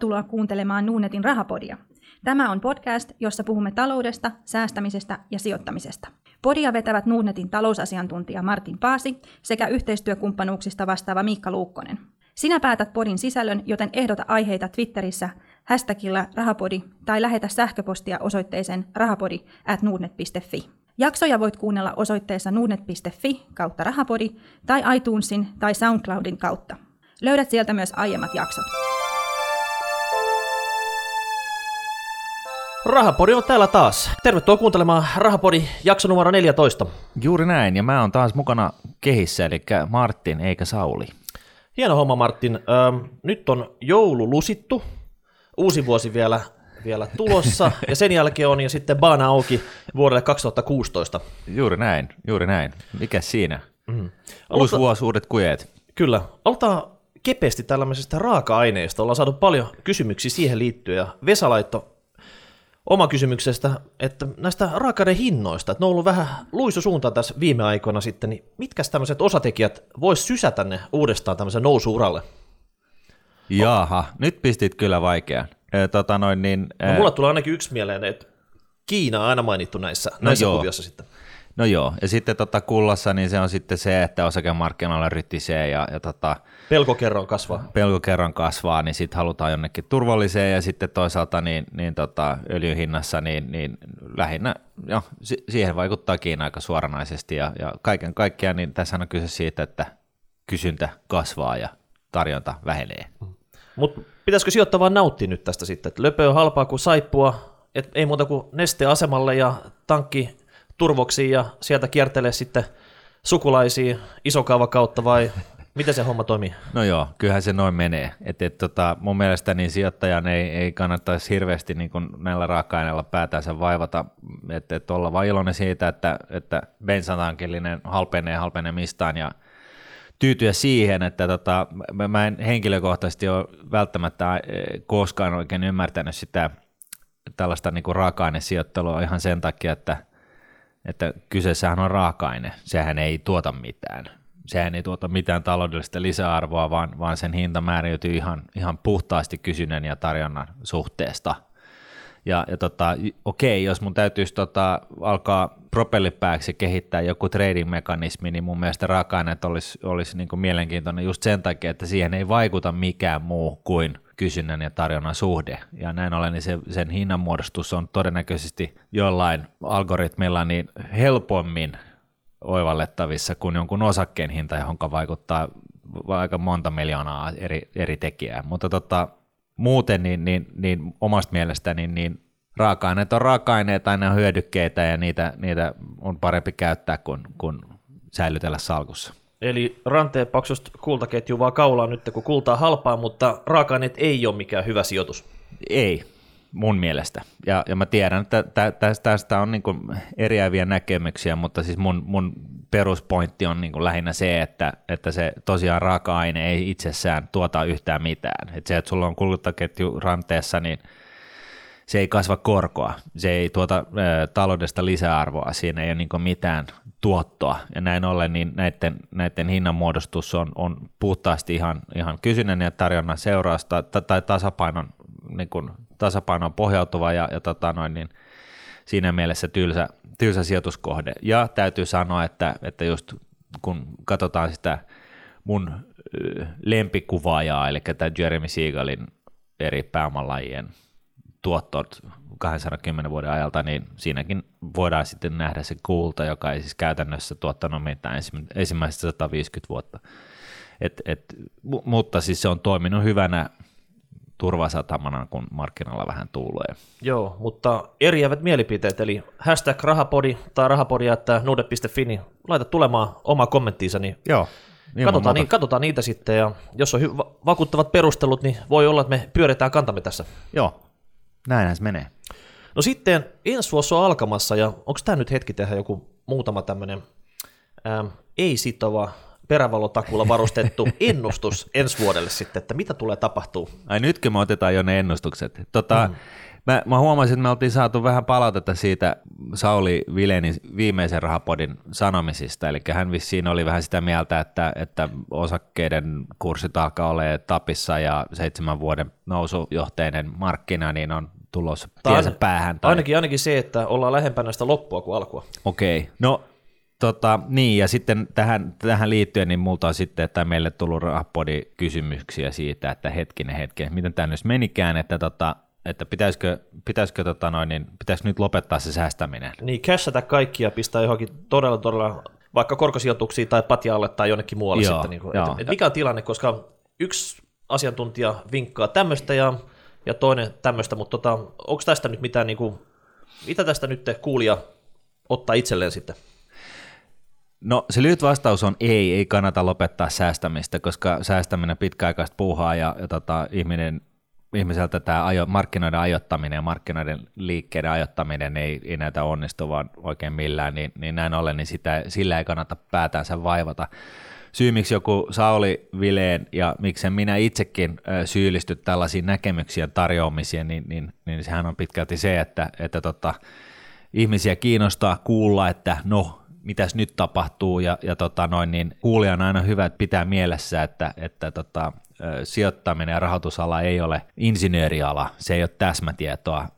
Tervetuloa kuuntelemaan Nuunetin rahapodia. Tämä on podcast, jossa puhumme taloudesta, säästämisestä ja sijoittamisesta. Podia vetävät Nuunetin talousasiantuntija Martin Paasi sekä yhteistyökumppanuuksista vastaava Miikka Luukkonen. Sinä päätät podin sisällön, joten ehdota aiheita Twitterissä hashtagilla rahapodi tai lähetä sähköpostia osoitteeseen rahapodi at Jaksoja voit kuunnella osoitteessa nuudnet.fi kautta rahapodi tai iTunesin tai SoundCloudin kautta. Löydät sieltä myös aiemmat jaksot. Rahapodi on täällä taas. Tervetuloa kuuntelemaan Rahapodi jakso numero 14. Juuri näin, ja mä oon taas mukana kehissä, eli Martin eikä Sauli. Hieno homma Martin. Ähm, nyt on joulu lusittu, uusi vuosi vielä, vielä tulossa, ja sen jälkeen on jo sitten baana auki vuodelle 2016. Juuri näin, juuri näin. Mikä siinä? Mm. Uusi vuosi, uudet kujeet. Kyllä. Aloitetaan kepeästi tällaisesta raaka-aineesta. Ollaan saatu paljon kysymyksiä siihen liittyen, ja Vesa oma kysymyksestä, että näistä raaka hinnoista, että ne on ollut vähän luisusuuntaan tässä viime aikoina sitten, niin mitkä tämmöiset osatekijät vois sysätä ne uudestaan tämmöisen nousuuralle? Jaha, nyt pistit kyllä vaikean. E, tota noin, niin, no, mulla tulee ainakin yksi mieleen, että Kiina on aina mainittu näissä, no näissä joo. kuviossa sitten. No joo, ja sitten tota kullassa niin se on sitten se, että osakemarkkinoilla ryttisee ja, ja tota, pelkokerron kasvaa. Pelkokerron kasvaa, niin sitten halutaan jonnekin turvalliseen ja sitten toisaalta niin, niin tota, öljyn hinnassa niin, niin lähinnä jo, siihen vaikuttaa Kiina aika suoranaisesti ja, ja kaiken kaikkiaan niin tässä on kyse siitä, että kysyntä kasvaa ja tarjonta vähenee. Mutta pitäisikö sijoittaa vaan nauttia nyt tästä sitten, että löpö on halpaa kuin saippua, et ei muuta kuin nesteasemalle ja tankki turvoksiin ja sieltä kiertelee sitten sukulaisia isokaava kautta vai miten se homma toimii? No joo, kyllähän se noin menee. Et, et, tota, mun mielestä niin sijoittajan ei, ei kannattaisi hirveästi niin kun näillä raaka-aineilla päätänsä vaivata, että et olla vaan iloinen siitä, että, että bensatankillinen halpenee halpenemistaan ja tyytyä siihen, että tota, mä en henkilökohtaisesti ole välttämättä koskaan oikein ymmärtänyt sitä tällaista niin raaka-ainesijoittelua ihan sen takia, että – että kyseessähän on raaka-aine, sehän ei tuota mitään. Sehän ei tuota mitään taloudellista lisäarvoa, vaan, vaan sen hinta määräytyy ihan, ihan puhtaasti kysynnän ja tarjonnan suhteesta. Ja, ja tota, okei, jos mun täytyisi tota, alkaa propellipääksi kehittää joku trading-mekanismi, niin mun mielestä raaka-aineet olisi, olisi niin mielenkiintoinen just sen takia, että siihen ei vaikuta mikään muu kuin – kysynnän ja tarjonnan suhde. Ja näin ollen niin se, sen hinnanmuodostus on todennäköisesti jollain algoritmilla niin helpommin oivallettavissa kuin jonkun osakkeen hinta, johon vaikuttaa aika monta miljoonaa eri, eri tekijää. Mutta tota, muuten niin, niin, niin omasta mielestäni niin, niin raaka-aineet on raaka-aineita, aina hyödykkeitä ja niitä, niitä on parempi käyttää kuin, kuin säilytellä salkussa. Eli ranteen paksusta kultaketju vaan kaulaa nyt, kun kultaa halpaa, mutta raaka ei ole mikään hyvä sijoitus. Ei, mun mielestä. Ja, ja mä tiedän, että tä, tästä, tästä on niin eriäviä näkemyksiä, mutta siis mun, mun peruspointti on niin lähinnä se, että, että se tosiaan raaka-aine ei itsessään tuota yhtään mitään. Että se, että sulla on kultaketju ranteessa, niin se ei kasva korkoa, se ei tuota ä, taloudesta lisäarvoa, siinä ei ole niin mitään tuottoa, ja näin ollen niin näiden, näiden hinnanmuodostus on, on puhtaasti ihan, ihan kysynnän ja tarjonnan seurausta tai, tai tasapainon, niin kuin, tasapainon pohjautuva ja, ja tota noin, niin siinä mielessä tylsä, tylsä sijoituskohde. Ja täytyy sanoa, että, että just kun katsotaan sitä mun lempikuvaajaa, eli tämä Jeremy Siegelin eri pääomalajien tuottot 210 vuoden ajalta, niin siinäkin voidaan sitten nähdä se kulta, joka ei siis käytännössä tuottanut mitään ensimmäiset 150 vuotta. Et, et, mutta siis se on toiminut hyvänä turvasatamana, kun markkinoilla vähän tuulee. Joo, mutta eriävät mielipiteet, eli hashtag rahapodi tai rahapodi että nude.fi, niin laita tulemaan oma kommenttiinsa, niin Joo. Niin katsotaan, niin, katsotaan niitä sitten, ja jos on hy- vakuuttavat perustelut, niin voi olla, että me pyöritään kantamme tässä. Joo, näinhän se menee. No sitten ensi vuosi on alkamassa ja onko tämä nyt hetki tehdä joku muutama tämmöinen ei-sitova perävalotakulla varustettu ennustus ensi vuodelle sitten, että mitä tulee tapahtuu? Ai nytkö me otetaan jo ne ennustukset? Tota, mm. Mä, mä huomasin, että me oltiin saatu vähän palautetta siitä Sauli Vilenin viimeisen rahapodin sanomisista, eli hän vissiin oli vähän sitä mieltä, että, että osakkeiden kurssit alkaa olla tapissa ja seitsemän vuoden nousujohteinen markkina, niin on tulossa tiensä päähän. Tai... Ainakin, ainakin se, että ollaan lähempänä sitä loppua kuin alkua. Okei, okay. no Tota, niin, ja sitten tähän, tähän liittyen, niin multa on sitten, että meille tullut rahapodi kysymyksiä siitä, että hetkinen, hetkinen, miten tämä nyt menikään, että, tota, että pitäisikö, pitäisikö, tota noin, niin, pitäisikö nyt lopettaa se säästäminen? Niin, cashata kaikki ja pistää johonkin todella, todella vaikka korkosijoituksiin tai patjaalle tai jonnekin muualle joo, sitten. Niin kuin, et, et mikä on tilanne, koska yksi asiantuntija vinkkaa tämmöistä ja, ja toinen tämmöistä, mutta tota, onko tästä nyt mitään, niin kuin, mitä tästä nyt kuulija ottaa itselleen sitten? No se lyhyt vastaus on ei, ei kannata lopettaa säästämistä, koska säästäminen pitkäaikaista puuhaa ja, ja tota, ihminen, ihmiseltä tämä ajo, markkinoiden ajoittaminen ja markkinoiden liikkeiden ajoittaminen ei, ei näitä onnistuvan oikein millään, niin, niin näin ollen niin sitä, sillä ei kannata päätänsä vaivata. Syy, miksi joku Sauli Vileen ja miksen minä itsekin syyllisty tällaisiin näkemyksien tarjoamiseen, niin, niin, niin sehän on pitkälti se, että, että tota, ihmisiä kiinnostaa kuulla, että no, mitäs nyt tapahtuu, ja, ja tota noin, niin kuulija on aina hyvä pitää mielessä, että, että tota, sijoittaminen ja rahoitusala ei ole insinööriala, se ei ole täsmätietoa,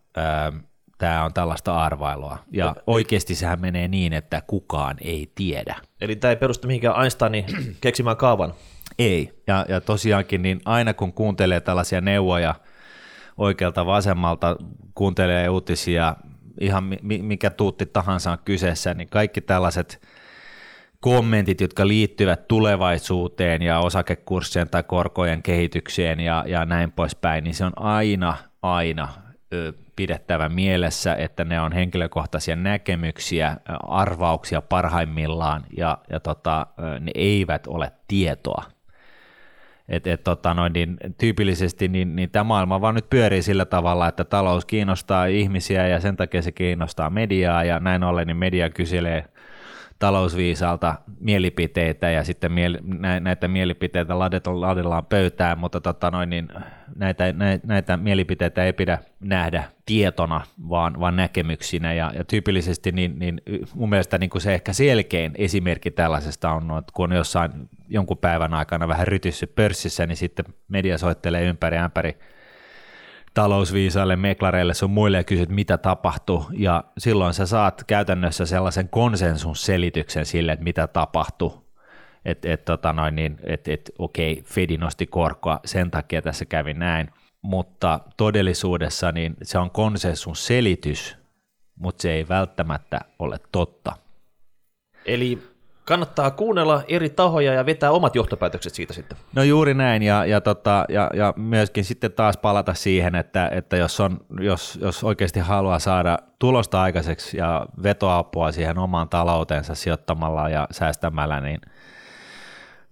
tämä on tällaista arvailua, ja oikeasti sehän menee niin, että kukaan ei tiedä. Eli tämä ei perustu mihinkään Einsteinin keksimään kaavan? Ei, ja, ja tosiaankin niin aina kun kuuntelee tällaisia neuvoja oikealta vasemmalta, kuuntelee uutisia ihan mikä tuutti tahansa on kyseessä, niin kaikki tällaiset kommentit, jotka liittyvät tulevaisuuteen ja osakekurssien tai korkojen kehitykseen ja, ja näin poispäin, niin se on aina, aina pidettävä mielessä, että ne on henkilökohtaisia näkemyksiä, arvauksia parhaimmillaan ja, ja tota, ne eivät ole tietoa. Et, et, tota noin, niin, tyypillisesti niin, niin tämä maailma vaan nyt pyörii sillä tavalla, että talous kiinnostaa ihmisiä ja sen takia se kiinnostaa mediaa ja näin ollen niin media kyselee talousviisaalta mielipiteitä ja sitten miel, näitä mielipiteitä ladellaan pöytään, mutta tota noin, niin näitä, näitä mielipiteitä ei pidä nähdä tietona, vaan, vaan näkemyksinä. Ja, ja tyypillisesti niin, niin mun mielestä niin kuin se ehkä selkein esimerkki tällaisesta on, että kun on jossain jonkun päivän aikana vähän rytyssyt pörssissä, niin sitten media soittelee ympäri ämpäri talousviisaille, meklareille sun muille ja kysyt, mitä tapahtuu, ja silloin sä saat käytännössä sellaisen konsensusselityksen sille, että mitä tapahtuu, että et, tota niin, et, et, okei, Fedi nosti korkoa, sen takia tässä kävi näin, mutta todellisuudessa niin se on konsensusselitys, mutta se ei välttämättä ole totta. Eli kannattaa kuunnella eri tahoja ja vetää omat johtopäätökset siitä sitten. No juuri näin, ja, ja, tota, ja, ja myöskin sitten taas palata siihen, että, että jos, on, jos, jos oikeasti haluaa saada tulosta aikaiseksi ja vetoapua siihen omaan talouteensa sijoittamalla ja säästämällä, niin –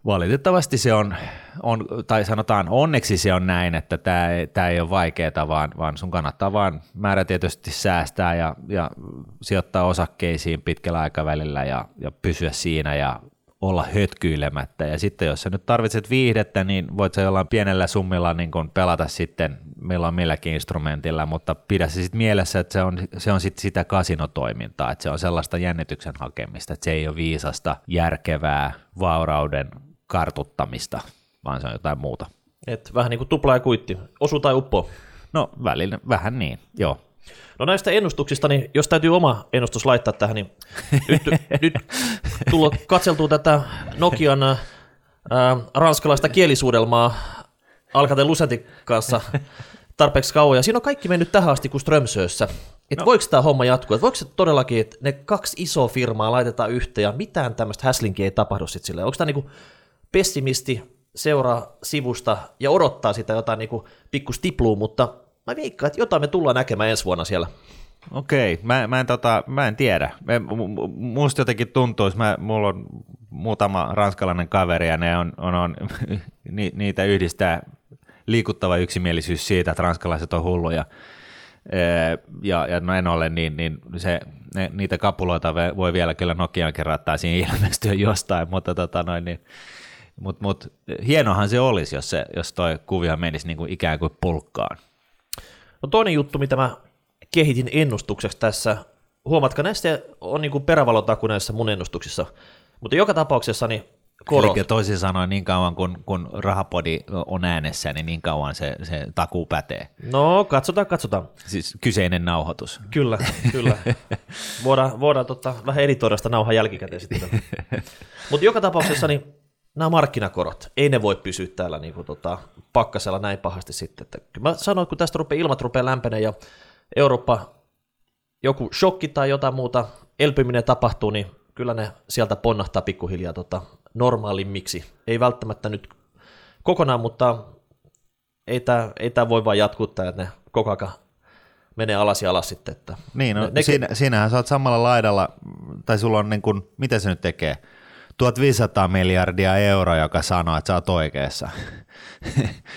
Valitettavasti se on, on, tai sanotaan onneksi se on näin, että tämä tämä ei ole vaikeaa, vaan, vaan sun kannattaa vaan määrätietoisesti säästää ja, ja sijoittaa osakkeisiin pitkällä aikavälillä ja, ja pysyä siinä ja olla hötkyilemättä. Ja sitten jos sä nyt tarvitset viihdettä, niin voit sä jollain pienellä summilla niin kun pelata sitten milloin milläkin instrumentilla, mutta pidä se sitten mielessä, että se on, se on sit sitä kasinotoimintaa, että se on sellaista jännityksen hakemista, että se ei ole viisasta, järkevää, vaurauden kartuttamista, vaan se on jotain muuta. Et vähän niin kuin tupla ja kuitti, osu tai uppo. No välillä vähän niin, joo. No näistä ennustuksista, niin jos täytyy oma ennustus laittaa tähän, niin nyt, nyt tullut katseltua tätä Nokian ää, ranskalaista kielisuudelmaa Alcatel Lucentin kanssa tarpeeksi kauan, ja siinä on kaikki mennyt tähän asti kuin Strömsössä. Että no. voiko tämä homma jatkua? Että voiko se todellakin, että ne kaksi isoa firmaa laitetaan yhteen ja mitään tämmöistä häslinkiä ei tapahdu sitten silleen? Onko tämä niinku pessimisti seuraa sivusta ja odottaa sitä jotain niinku pikku stiplua, mutta mä veikkaan, että jotain me tullaan näkemään ensi vuonna siellä. Okei, mä, mä, en, tota, mä en tiedä. Musta jotenkin tuntuisi, mä, mulla on muutama ranskalainen kaveri ja ne on, on, on ni, niitä yhdistää liikuttava yksimielisyys siitä, että ranskalaiset on hulluja. Ja, ja näin ollen, niin, niin se, ne, niitä kapuloita voi vielä kyllä Nokian kerättää siinä ilmestyä jostain, mutta tota noin, niin, mut, mut, hienohan se olisi, jos, se, jos toi kuvio menisi niin kuin ikään kuin pulkkaan. No toinen juttu, mitä mä kehitin ennustukseksi tässä, huomatko, näistä on niin perävalotaku näissä mun ennustuksissa, mutta joka tapauksessa niin korot. Eli toisin sanoen niin kauan kun, kun rahapodi on äänessä, niin niin kauan se, se takuu pätee. No, katsotaan, katsotaan. Siis kyseinen nauhoitus. Kyllä, kyllä. Voidaan, voidaan tota, vähän editoida sitä nauhan jälkikäteen sitten. Mutta joka tapauksessa niin nämä markkinakorot, ei ne voi pysyä täällä niin kuin, tota, pakkasella näin pahasti sitten. Että, mä sanoin, että kun tästä rupeaa, ilmat rupeaa lämpenee ja Eurooppa joku shokki tai jotain muuta, elpyminen tapahtuu, niin kyllä ne sieltä ponnahtaa pikkuhiljaa tota, normaalimmiksi. Ei välttämättä nyt kokonaan, mutta ei tämä ei tää voi vaan jatkuu tämä, että ne koko ajan menee alas ja alas sitten. Että niin, no, ne, ne, siinä, siinähän sä oot samalla laidalla, tai sulla on niin kuin, mitä se nyt tekee, 1500 miljardia euroa, joka sanoo, että sä oot oikeassa.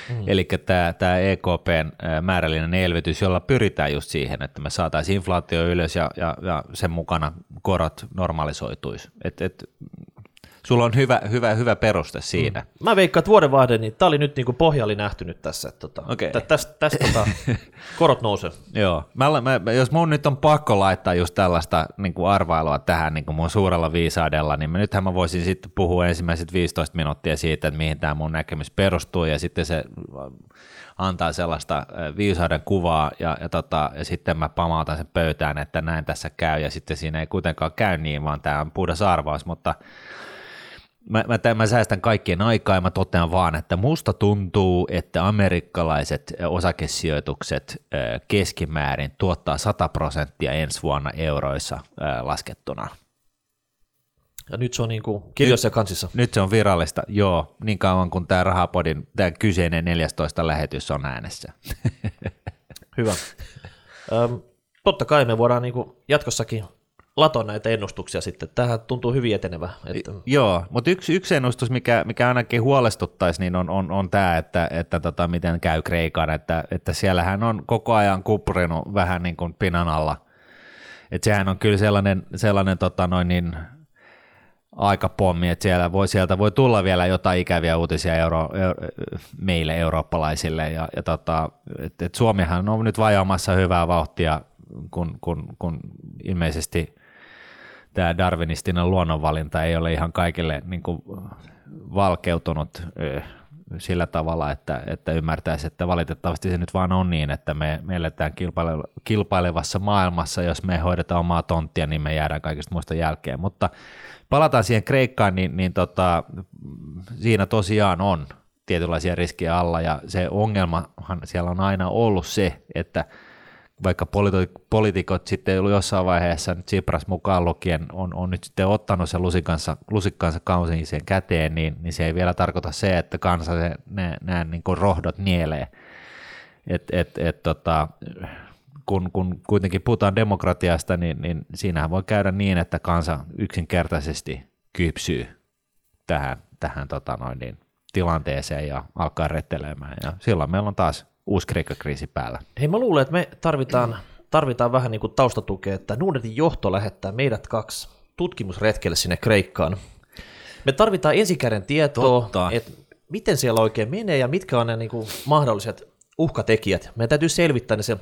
Mm. Eli tämä, tämä EKPn määrällinen elvytys, jolla pyritään just siihen, että me saataisiin inflaatio ylös ja, ja, ja sen mukana korot normalisoituisi. Et, et, sulla on hyvä, hyvä, hyvä peruste siinä. Mm. Mä veikkaan, että vuodenvaihde, niin tämä oli nyt niin kuin pohja oli nähty nyt tässä. Että tota, okay. Tästä, tästä tota, korot nousee. Joo. Mä, mä, jos mun nyt on pakko laittaa just tällaista niin kuin arvailua tähän niin kuin mun suurella viisaudella, niin mä, nythän mä voisin sitten puhua ensimmäiset 15 minuuttia siitä, että mihin tämä mun näkemys perustuu, ja sitten se antaa sellaista viisauden kuvaa, ja, ja, tota, ja sitten mä pamautan sen pöytään, että näin tässä käy, ja sitten siinä ei kuitenkaan käy niin, vaan tämä on puhdas arvaus, mutta Mä, mä, mä säästän kaikkien aikaa ja mä totean vaan, että musta tuntuu, että amerikkalaiset osakesijoitukset keskimäärin tuottaa 100 prosenttia ensi vuonna euroissa laskettuna. Ja nyt se on niin kuin kirjoissa ja kansissa. Nyt se on virallista, joo, niin kauan kuin tämä Rahapodin, tämä kyseinen 14 lähetys on äänessä. Hyvä. Öm, totta kai me voidaan niin kuin jatkossakin laton näitä ennustuksia sitten. Tähän tuntuu hyvin etenevä. Että... Joo, mutta yksi, yksi ennustus, mikä, mikä ainakin huolestuttaisi, niin on, on, on tämä, että, että tota, miten käy Kreikan, että, että siellähän on koko ajan kuprinut vähän niin kuin pinan alla. Että sehän on kyllä sellainen, sellainen tota noin niin, aikapommi, että siellä voi, sieltä voi tulla vielä jotain ikäviä uutisia euro, euro, meille eurooppalaisille. Ja, ja tota, et, et Suomihan on nyt vajaamassa hyvää vauhtia, kun, kun, kun ilmeisesti tämä darwinistinen luonnonvalinta ei ole ihan kaikille niin kuin valkeutunut sillä tavalla, että, että ymmärtäisi, että valitettavasti se nyt vaan on niin, että me, me eletään kilpaile, kilpailevassa maailmassa, jos me hoidetaan omaa tonttia, niin me jäädään kaikista muista jälkeen, mutta palataan siihen Kreikkaan, niin, niin tota, siinä tosiaan on tietynlaisia riskejä alla, ja se ongelmahan siellä on aina ollut se, että vaikka poliitikot sitten jossain vaiheessa, nyt Tsipras mukaan lukien, on, on nyt sitten ottanut sen lusikansa, lusikkansa kausiin käteen, niin, niin se ei vielä tarkoita se, että kansa se, ne, nämä niin kuin rohdot nielee. Et, et, et, tota, kun, kun kuitenkin puhutaan demokratiasta, niin, niin siinähän voi käydä niin, että kansa yksinkertaisesti kypsyy tähän, tähän tota noin, niin, tilanteeseen ja alkaa rettelemään. Ja silloin meillä on taas uusi Kreikka-kriisi päällä. Hei, mä luulen, että me tarvitaan, tarvitaan vähän niin kuin taustatukea, että Nordetin johto lähettää meidät kaksi tutkimusretkelle sinne Kreikkaan. Me tarvitaan ensikäden tietoa, Totta. että miten siellä oikein menee ja mitkä on ne niin kuin mahdolliset uhkatekijät. Meidän täytyy selvittää ne se.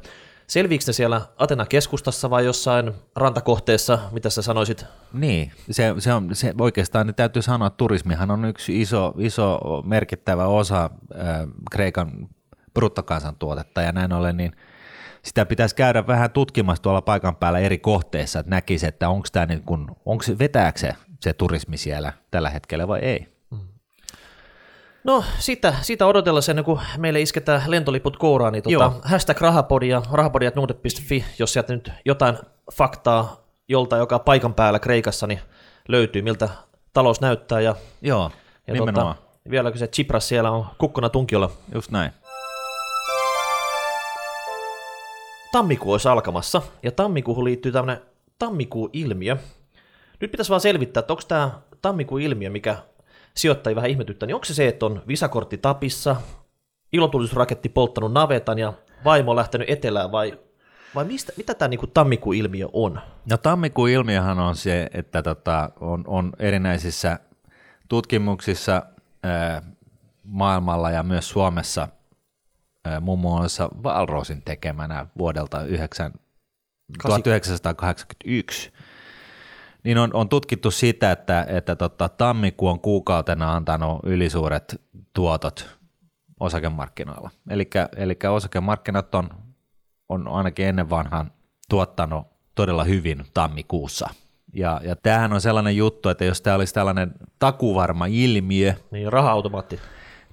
Selviikö ne siellä Atena keskustassa vai jossain rantakohteessa, mitä sä sanoisit? Niin, se, se on, se oikeastaan ne täytyy sanoa, että turismihan on yksi iso, iso merkittävä osa äh, Kreikan bruttokansantuotetta ja näin ollen, niin sitä pitäisi käydä vähän tutkimassa tuolla paikan päällä eri kohteissa, että näkisi, että onko tämä niin kun, onko se, vetääkö se, se turismi siellä tällä hetkellä vai ei. Mm. No sitä, sitä odotella sen, kun meille isketään lentoliput kouraan, niin tuota, hashtag rahapodia, rahapodiat.nuudet.fi, jos sieltä nyt jotain faktaa jolta, joka paikan päällä Kreikassa, niin löytyy, miltä talous näyttää. Ja, Joo, ja tuota, nimenomaan. Tuota, vieläkö se Tsipras siellä on kukkona tunkiolla. Just näin. Tammikuu olisi alkamassa, ja tammikuuhun liittyy tämmöinen tammikuu-ilmiö. Nyt pitäisi vaan selvittää, että onko tämä tammikuu-ilmiö, mikä sijoittajia vähän ihmetyttää, niin onko se se, että on visakortti tapissa, ilotulisraketti polttanut navetan ja vaimo on lähtenyt etelään, vai, vai mistä, mitä tämä niinku tammikuu-ilmiö on? No tammikuu-ilmiöhän on se, että tota, on, on erinäisissä tutkimuksissa ää, maailmalla ja myös Suomessa muun muassa Valrosin tekemänä vuodelta 9, 1981, niin on, on tutkittu sitä, että, että tota, tammikuu on kuukautena antanut ylisuuret tuotot osakemarkkinoilla. Eli osakemarkkinat on, on ainakin ennen vanhan tuottanut todella hyvin tammikuussa. Ja, ja tämähän on sellainen juttu, että jos tämä olisi tällainen takuvarma ilmiö, niin raha-automaatti,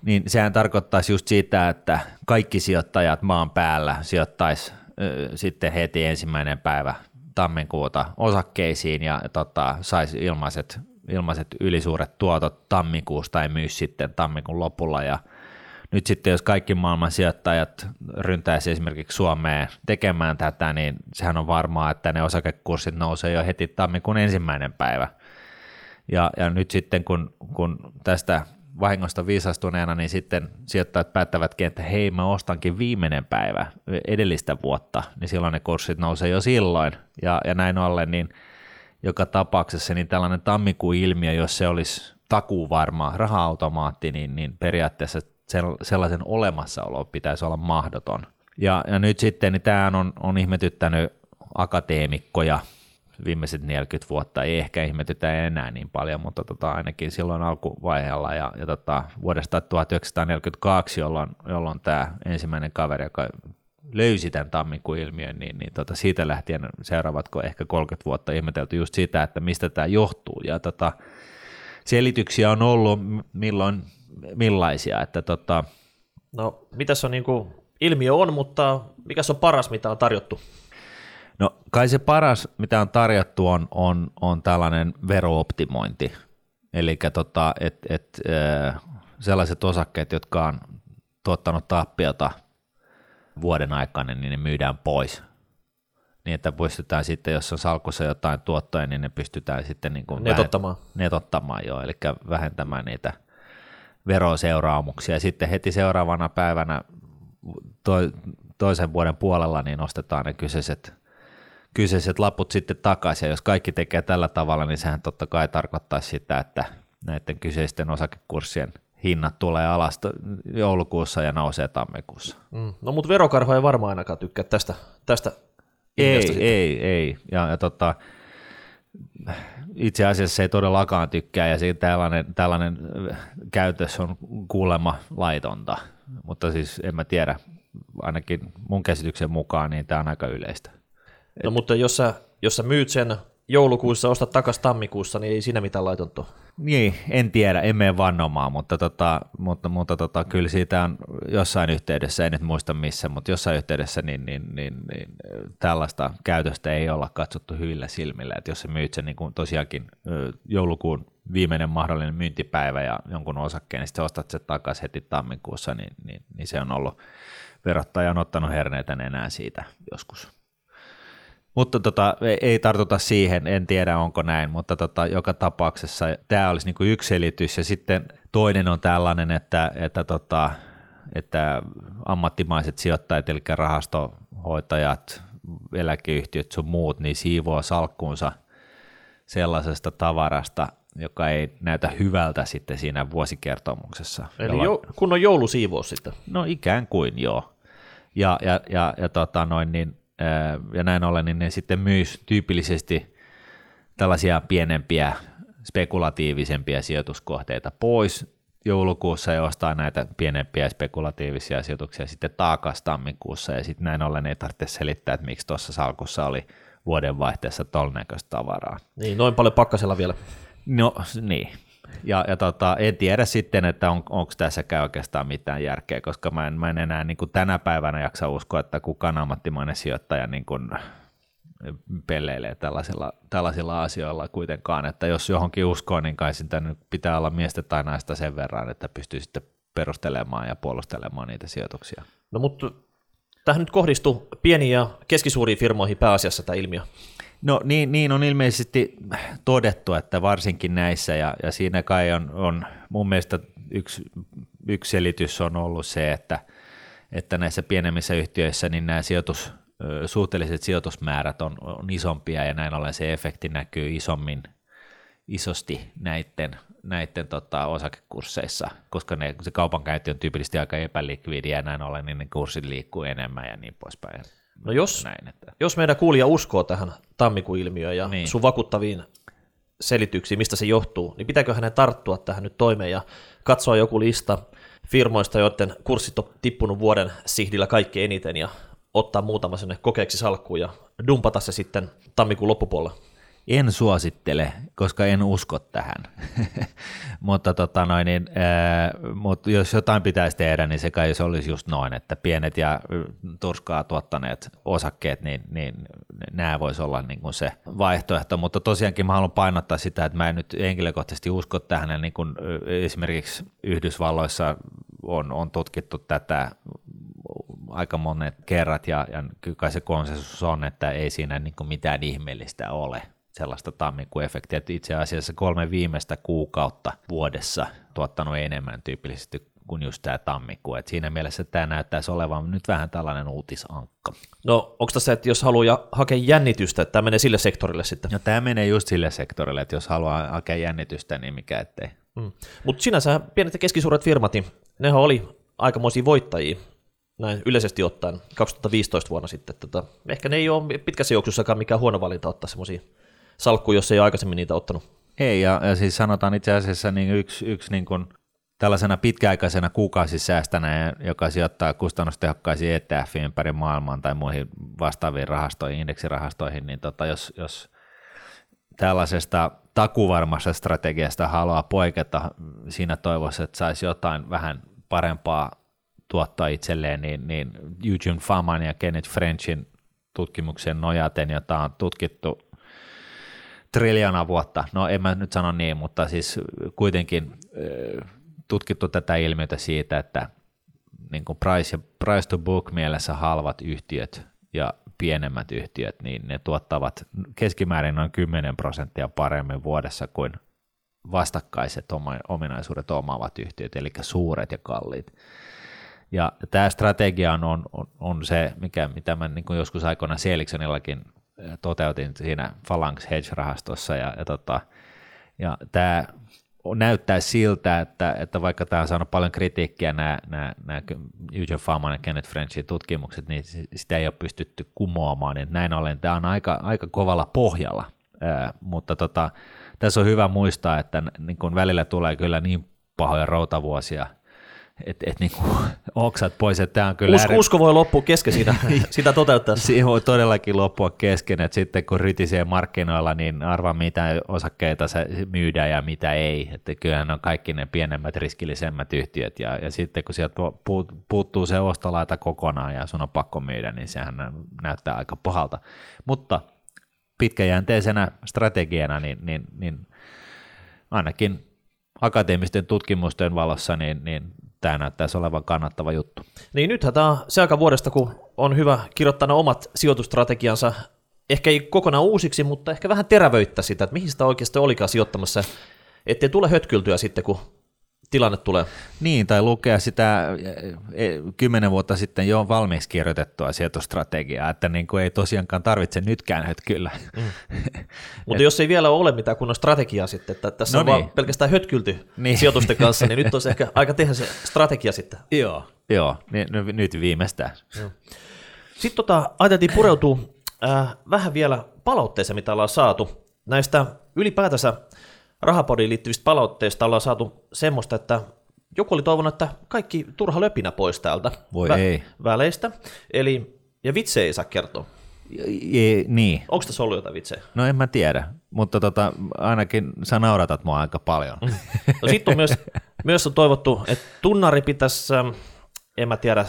niin sehän tarkoittaisi just sitä, että kaikki sijoittajat maan päällä sijoittaisi ö, sitten heti ensimmäinen päivä tammikuuta osakkeisiin ja tota, saisi ilmaiset, ilmaiset ylisuuret tuotot tammikuusta tai myy sitten tammikuun lopulla ja nyt sitten jos kaikki maailman sijoittajat ryntäisi esimerkiksi Suomeen tekemään tätä, niin sehän on varmaa, että ne osakekurssit nousee jo heti tammikuun ensimmäinen päivä. Ja, ja nyt sitten kun, kun tästä vahingosta viisastuneena, niin sitten sijoittajat päättävätkin, että hei mä ostankin viimeinen päivä edellistä vuotta, niin silloin ne kurssit nousee jo silloin. Ja, ja näin ollen, niin joka tapauksessa niin tällainen tammikuun ilmiö, jos se olisi takuvarma raha-automaatti, niin, niin periaatteessa sellaisen olemassaolo pitäisi olla mahdoton. Ja, ja nyt sitten niin tämä on, on ihmetyttänyt akateemikkoja viimeiset 40 vuotta, ei ehkä ihmetytä enää niin paljon, mutta tota, ainakin silloin alkuvaiheella ja, ja tota, vuodesta 1942, jolloin, jolloin tämä ensimmäinen kaveri, joka löysi tämän tammikuun ilmiön, niin, niin tota, siitä lähtien seuraavatko ehkä 30 vuotta ihmetelty just sitä, että mistä tämä johtuu. Ja tota, selityksiä on ollut milloin millaisia. Että tota... No, mitäs on niin kuin, ilmiö on, mutta mikä on paras, mitä on tarjottu? No kai se paras, mitä on tarjottu, on, on, on tällainen verooptimointi. Eli tota, et, et, sellaiset osakkeet, jotka on tuottanut tappiota vuoden aikana, niin ne myydään pois. Niin, että pystytään sitten, jos on salkussa jotain tuottoja, niin ne pystytään sitten niin kuin netottamaan. Vähent- netottamaan jo, eli vähentämään niitä – veroseuraamuksia. Ja sitten heti seuraavana päivänä to, toisen vuoden puolella niin nostetaan ne kyseiset, kyseiset laput sitten takaisin. Ja jos kaikki tekee tällä tavalla, niin sehän totta kai tarkoittaa sitä, että näiden kyseisten osakekurssien hinnat tulee alas joulukuussa ja nousee tammikuussa. Mm. No mutta verokarho ei varmaan ainakaan tykkää tästä, tästä ei, ei, ei. Ja, ja tota, itse asiassa se ei todellakaan tykkää ja siitä tällainen, tällainen käytös on kuulemma laitonta, mutta siis en mä tiedä, ainakin mun käsityksen mukaan niin tämä on aika yleistä. No mutta jos sä, jos sä myyt sen joulukuussa, ostat takaisin tammikuussa, niin ei siinä mitään laitonta Niin, en tiedä, en mene vannomaan, mutta, tota, mutta, mutta tota, kyllä siitä on jossain yhteydessä, en nyt muista missä, mutta jossain yhteydessä niin, niin, niin, niin tällaista käytöstä ei olla katsottu hyvillä silmillä, että jos sä myyt sen niin kuin tosiaankin joulukuun viimeinen mahdollinen myyntipäivä ja jonkun osakkeen, niin sitten ostat sen takaisin heti tammikuussa, niin, niin, niin se on ollut, verottaja on ottanut herneitä enää siitä joskus. Mutta tota, ei tartuta siihen, en tiedä onko näin, mutta tota, joka tapauksessa tämä olisi niinku yksi selitys. Ja sitten toinen on tällainen, että, että, tota, että ammattimaiset sijoittajat, eli rahastohoitajat, eläkeyhtiöt sun muut, niin siivoo salkkuunsa sellaisesta tavarasta, joka ei näytä hyvältä sitten siinä vuosikertomuksessa. Eli jo, kun on joulusiivous sitten. No ikään kuin joo. Ja, ja, ja, ja tota noin, niin ja näin ollen, niin ne sitten myys tyypillisesti tällaisia pienempiä, spekulatiivisempia sijoituskohteita pois joulukuussa ja ostaa näitä pienempiä spekulatiivisia sijoituksia sitten taakas tammikuussa ja sitten näin ollen ei tarvitse selittää, että miksi tuossa salkussa oli vuodenvaihteessa tolnäköistä tavaraa. Niin, noin paljon pakkasella vielä. No niin, ja, ja tota, en tiedä sitten, että on, onko käy oikeastaan mitään järkeä, koska mä en, mä en enää niin kuin tänä päivänä jaksa uskoa, että kukaan ammattimainen sijoittaja niin kuin pelleilee tällaisilla, tällaisilla asioilla kuitenkaan, että jos johonkin uskoo, niin kai sitä nyt pitää olla miestä tai naista sen verran, että pystyy sitten perustelemaan ja puolustelemaan niitä sijoituksia. No mutta tähän nyt kohdistuu pieniin ja keskisuuriin firmoihin pääasiassa tämä ilmiö. No niin, niin on ilmeisesti todettu, että varsinkin näissä, ja, ja siinä kai on, on mun mielestä yksi, yksi selitys on ollut se, että, että näissä pienemmissä yhtiöissä niin nämä sijoitus, suhteelliset sijoitusmäärät on, on isompia, ja näin ollen se efekti näkyy isommin, isosti näiden näiden tota, osakekursseissa, koska ne, se kaupankäynti on tyypillisesti aika epälikvidiä ja näin ollen, niin ne kurssit liikkuu enemmän ja niin poispäin. No jos, näin, että. jos meidän kuulija uskoo tähän tammikuun ilmiöön ja niin. sun vakuuttaviin selityksiin, mistä se johtuu, niin pitääkö hänen tarttua tähän nyt toimeen ja katsoa joku lista firmoista, joiden kurssit on tippunut vuoden sihdillä kaikkein eniten ja ottaa muutama sinne kokeeksi salkkuun ja dumpata se sitten tammikuun loppupuolella. En suosittele, koska en usko tähän. mutta tota noin, niin, ää, mutta jos jotain pitäisi tehdä, niin se kai se olisi just noin, että pienet ja turskaa tuottaneet osakkeet, niin, niin nämä voisi olla niin kuin se vaihtoehto. Mutta tosiaankin mä haluan painottaa sitä, että mä en nyt henkilökohtaisesti usko tähän. Niin kuin esimerkiksi Yhdysvalloissa on, on tutkittu tätä aika monet kerrat ja, ja kyllä se konsensus on, että ei siinä niin mitään ihmeellistä ole sellaista tammikuun efektiä, että itse asiassa kolme viimeistä kuukautta vuodessa tuottanut enemmän tyypillisesti kuin just tämä tammikuu. Et siinä mielessä tämä näyttäisi olevan nyt vähän tällainen uutisankka. No onko tässä, että jos haluaa hakea jännitystä, että tämä menee sille sektorille sitten? No tämä menee just sille sektorille, että jos haluaa hakea jännitystä, niin mikä ettei. Mm. Mutta sinänsä pienet ja keskisuuret firmat, niin nehän oli aikamoisia voittajia näin yleisesti ottaen 2015 vuonna sitten. Tota, ehkä ne ei ole pitkässä juoksussakaan mikään huono valinta ottaa semmoisia salkkuja, jos ei ole aikaisemmin niitä ottanut. Ei, ja, ja siis sanotaan itse asiassa niin yksi, yksi niin kuin tällaisena pitkäaikaisena kuukausisäästänä, joka sijoittaa kustannustehokkaisiin ETF ympäri maailman tai muihin vastaaviin rahastoihin, indeksirahastoihin, niin tota, jos, jos tällaisesta takuvarmasta strategiasta haluaa poiketa siinä toivossa, että saisi jotain vähän parempaa tuottaa itselleen, niin, niin Eugene Faman ja Kenneth Frenchin tutkimuksen nojaten, jota on tutkittu triljona vuotta, no en mä nyt sano niin, mutta siis kuitenkin tutkittu tätä ilmiötä siitä, että niin kuin price, ja, price to book mielessä halvat yhtiöt ja pienemmät yhtiöt, niin ne tuottavat keskimäärin noin 10 prosenttia paremmin vuodessa kuin vastakkaiset ominaisuudet omaavat yhtiöt, eli suuret ja kalliit. Ja tämä strategia on, on, on se, mikä, mitä mä niin joskus aikoina Seeliksonillakin toteutin siinä Phalanx Hedge-rahastossa, ja, ja, tota, ja tämä näyttää siltä, että, että vaikka tämä on saanut paljon kritiikkiä, nämä, nämä, nämä Eugene Faman ja Kenneth Frenchin tutkimukset, niin sitä ei ole pystytty kumoamaan, niin näin ollen tämä on aika, aika kovalla pohjalla, ää, mutta tota, tässä on hyvä muistaa, että niin kun välillä tulee kyllä niin pahoja routavuosia – että et niinku oksat pois, että tämä on kyllä... Usko, usko voi loppua kesken sitä, sitä toteuttaa. Siinä voi todellakin loppua kesken, että sitten kun rytisee markkinoilla, niin arva mitä osakkeita se myydään ja mitä ei, että kyllähän on kaikki ne pienemmät riskillisemmät yhtiöt, ja, ja sitten kun sieltä puuttuu se ostolaita kokonaan ja sun on pakko myydä, niin sehän näyttää aika pahalta. Mutta pitkäjänteisenä strategiana, niin, niin, niin ainakin akateemisten tutkimusten valossa, niin, niin tämä näyttäisi olevan kannattava juttu. Niin nythän tämä on se aika vuodesta, kun on hyvä kirjoittaa omat sijoitustrategiansa, ehkä ei kokonaan uusiksi, mutta ehkä vähän terävöittä sitä, että mihin sitä oikeasti olikaan sijoittamassa, ettei tule hötkyltyä sitten, kun tilanne tulee. Niin, tai lukea sitä kymmenen vuotta sitten jo valmiiksi kirjoitettua sijoitustrategiaa, että niin kuin ei tosiaankaan tarvitse nytkään kyllä. Mm. Mutta jos ei vielä ole mitään kunnon strategiaa sitten, että tässä no on niin. vaan pelkästään hötkylty niin. sijoitusten kanssa, niin nyt olisi ehkä aika tehdä se strategia sitten. Joo, Joo. N- nyt viimeistään. Joo. Sitten tota, ajateltiin pureutua äh, vähän vielä palautteeseen, mitä ollaan saatu näistä ylipäätänsä rahapodiin liittyvistä palautteista ollaan saatu semmoista, että joku oli toivonut, että kaikki turha löpinä pois täältä Voi vä- ei. väleistä. Eli, ja vitse ei saa kertoa. Je, niin. Onko tässä ollut jotain vitsejä? No en mä tiedä, mutta tota, ainakin sä nauratat mua aika paljon. No sitten on myös, myös on toivottu, että tunnari pitäisi, ähm, en mä tiedä,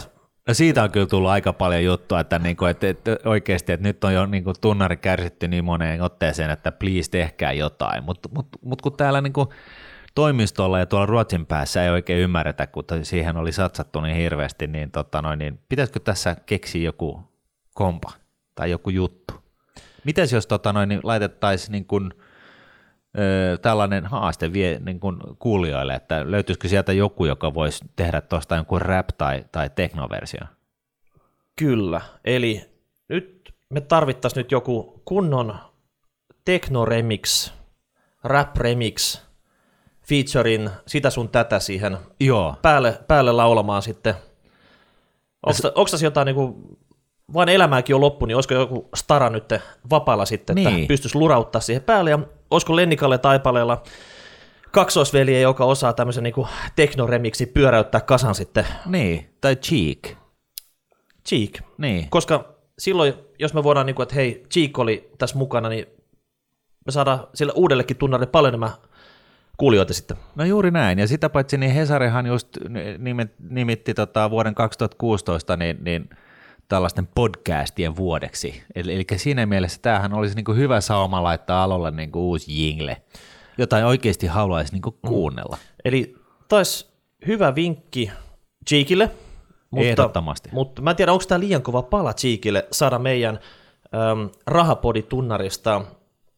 No siitä on kyllä tullut aika paljon juttua, että, niin kuin, että, että oikeasti että nyt on jo niin kuin tunnari kärsitty niin moneen otteeseen, että please tehkää jotain, mutta mut, mut kun täällä niin kuin toimistolla ja tuolla Ruotsin päässä ei oikein ymmärretä, kun siihen oli satsattu niin hirveästi, niin, tota noin, niin pitäisikö tässä keksiä joku kompa tai joku juttu? Mitäs jos tota noin, niin laitettaisiin niin tällainen haaste vie niin kuin kuulijoille, että löytyisikö sieltä joku, joka voisi tehdä tuosta jonkun rap- tai, tai teknoversio? Kyllä, eli nyt me tarvittaisiin nyt joku kunnon techno-remix, rap-remix, featurein, sitä sun tätä siihen Joo. päälle, päälle laulamaan sitten. Onko tässä jotain niinku, vain elämääkin on loppu, niin olisiko joku stara nyt vapaalla sitten, että Niin. pystyisi lurauttaa siihen päälle, ja olisiko Lennikalle Taipaleella kaksoisveli, joka osaa tämmöisen niinku teknoremiksi pyöräyttää kasan sitten Niin, tai Cheek. Cheek. Niin. Koska silloin, jos me voidaan, niinku, että hei, Cheek oli tässä mukana, niin me saadaan sille uudellekin tunnarille paljon enemmän kuulijoita sitten. No juuri näin, ja sitä paitsi niin Hesarihan just nimet, nimitti tota vuoden 2016 niin, niin tällaisten podcastien vuodeksi. Eli, eli siinä mielessä tämähän olisi niin hyvä sauma laittaa alolle niin uusi jingle, jota oikeasti haluaisi niin kuunnella. Eli taisi hyvä vinkki Cheekille, mutta, Ehdottomasti. mutta mä en tiedä, onko tämä liian kova pala Cheekille saada meidän äm, rahapoditunnarista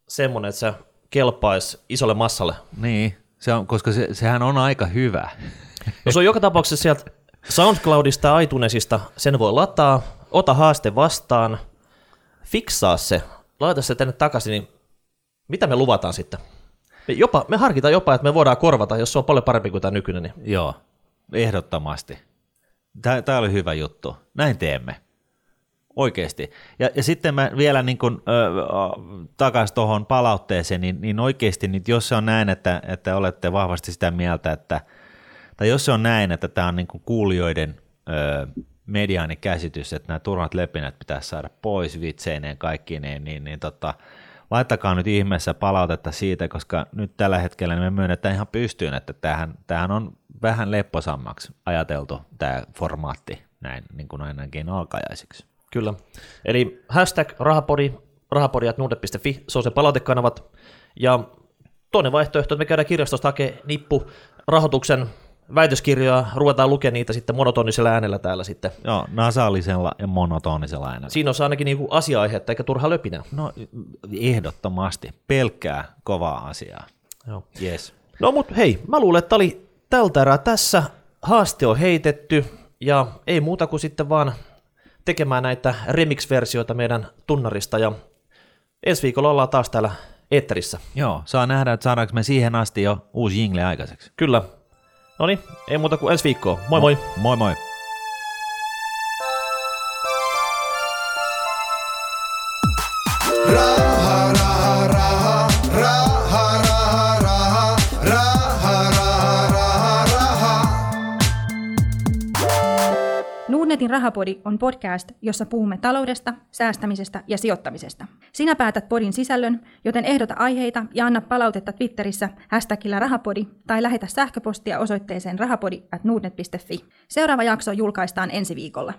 semmoinen, että se kelpaisi isolle massalle. Niin, se on, koska se, sehän on aika hyvä. No se on joka tapauksessa sieltä SoundCloudista ja iTunesista, sen voi lataa, ota haaste vastaan, fiksaa se, laita se tänne takaisin, niin mitä me luvataan sitten? Me, jopa, me harkitaan jopa, että me voidaan korvata, jos se on paljon parempi kuin tämä nykyinen. Niin. Joo, ehdottomasti. Tämä oli hyvä juttu. Näin teemme. Oikeasti. Ja, ja sitten mä vielä niin kun, ö, takaisin tuohon palautteeseen, niin, niin oikeasti, niin jos se on näin, että, että olette vahvasti sitä mieltä, että, tai jos se on näin, että tämä on niin kuin kuulijoiden ö, mediaanikäsitys, että nämä turhat lepinät pitäisi saada pois vitseineen kaikkineen, niin, niin tota, laittakaa nyt ihmeessä palautetta siitä, koska nyt tällä hetkellä me myönnetään ihan pystyyn, että tämähän, tämähän on vähän lepposammaksi ajateltu tämä formaatti näin niin kuin ainakin alkajaisiksi. Kyllä. Eli hashtag rahapodi, rahapodi.nuude.fi, se on se palautekanavat. Ja toinen vaihtoehto, että me käydään kirjastosta hakemaan nippu rahoituksen väitöskirjoja, ruvetaan lukemaan niitä sitten monotonisella äänellä täällä sitten. Joo, nasaalisella ja monotonisella äänellä. Siinä on ainakin niinku asia-aihetta eikä turha löpinää. No ehdottomasti, pelkkää kovaa asiaa. Joo. Yes. No mut hei, mä luulen, että oli tältä erää tässä. Haaste on heitetty ja ei muuta kuin sitten vaan tekemään näitä remix-versioita meidän tunnarista ja ensi viikolla ollaan taas täällä eetterissä. Joo, saa nähdä, että saadaanko me siihen asti jo uusi jingle aikaiseksi. Kyllä. No niin, ei muuta kuin ensi viikkoa. Moi moi! Moi moi! Raha, Nuudnetin rahapodi on podcast, jossa puhumme taloudesta, säästämisestä ja sijoittamisesta. Sinä päätät podin sisällön, joten ehdota aiheita ja anna palautetta Twitterissä hashtagillä rahapodi tai lähetä sähköpostia osoitteeseen rahapodi at Seuraava jakso julkaistaan ensi viikolla.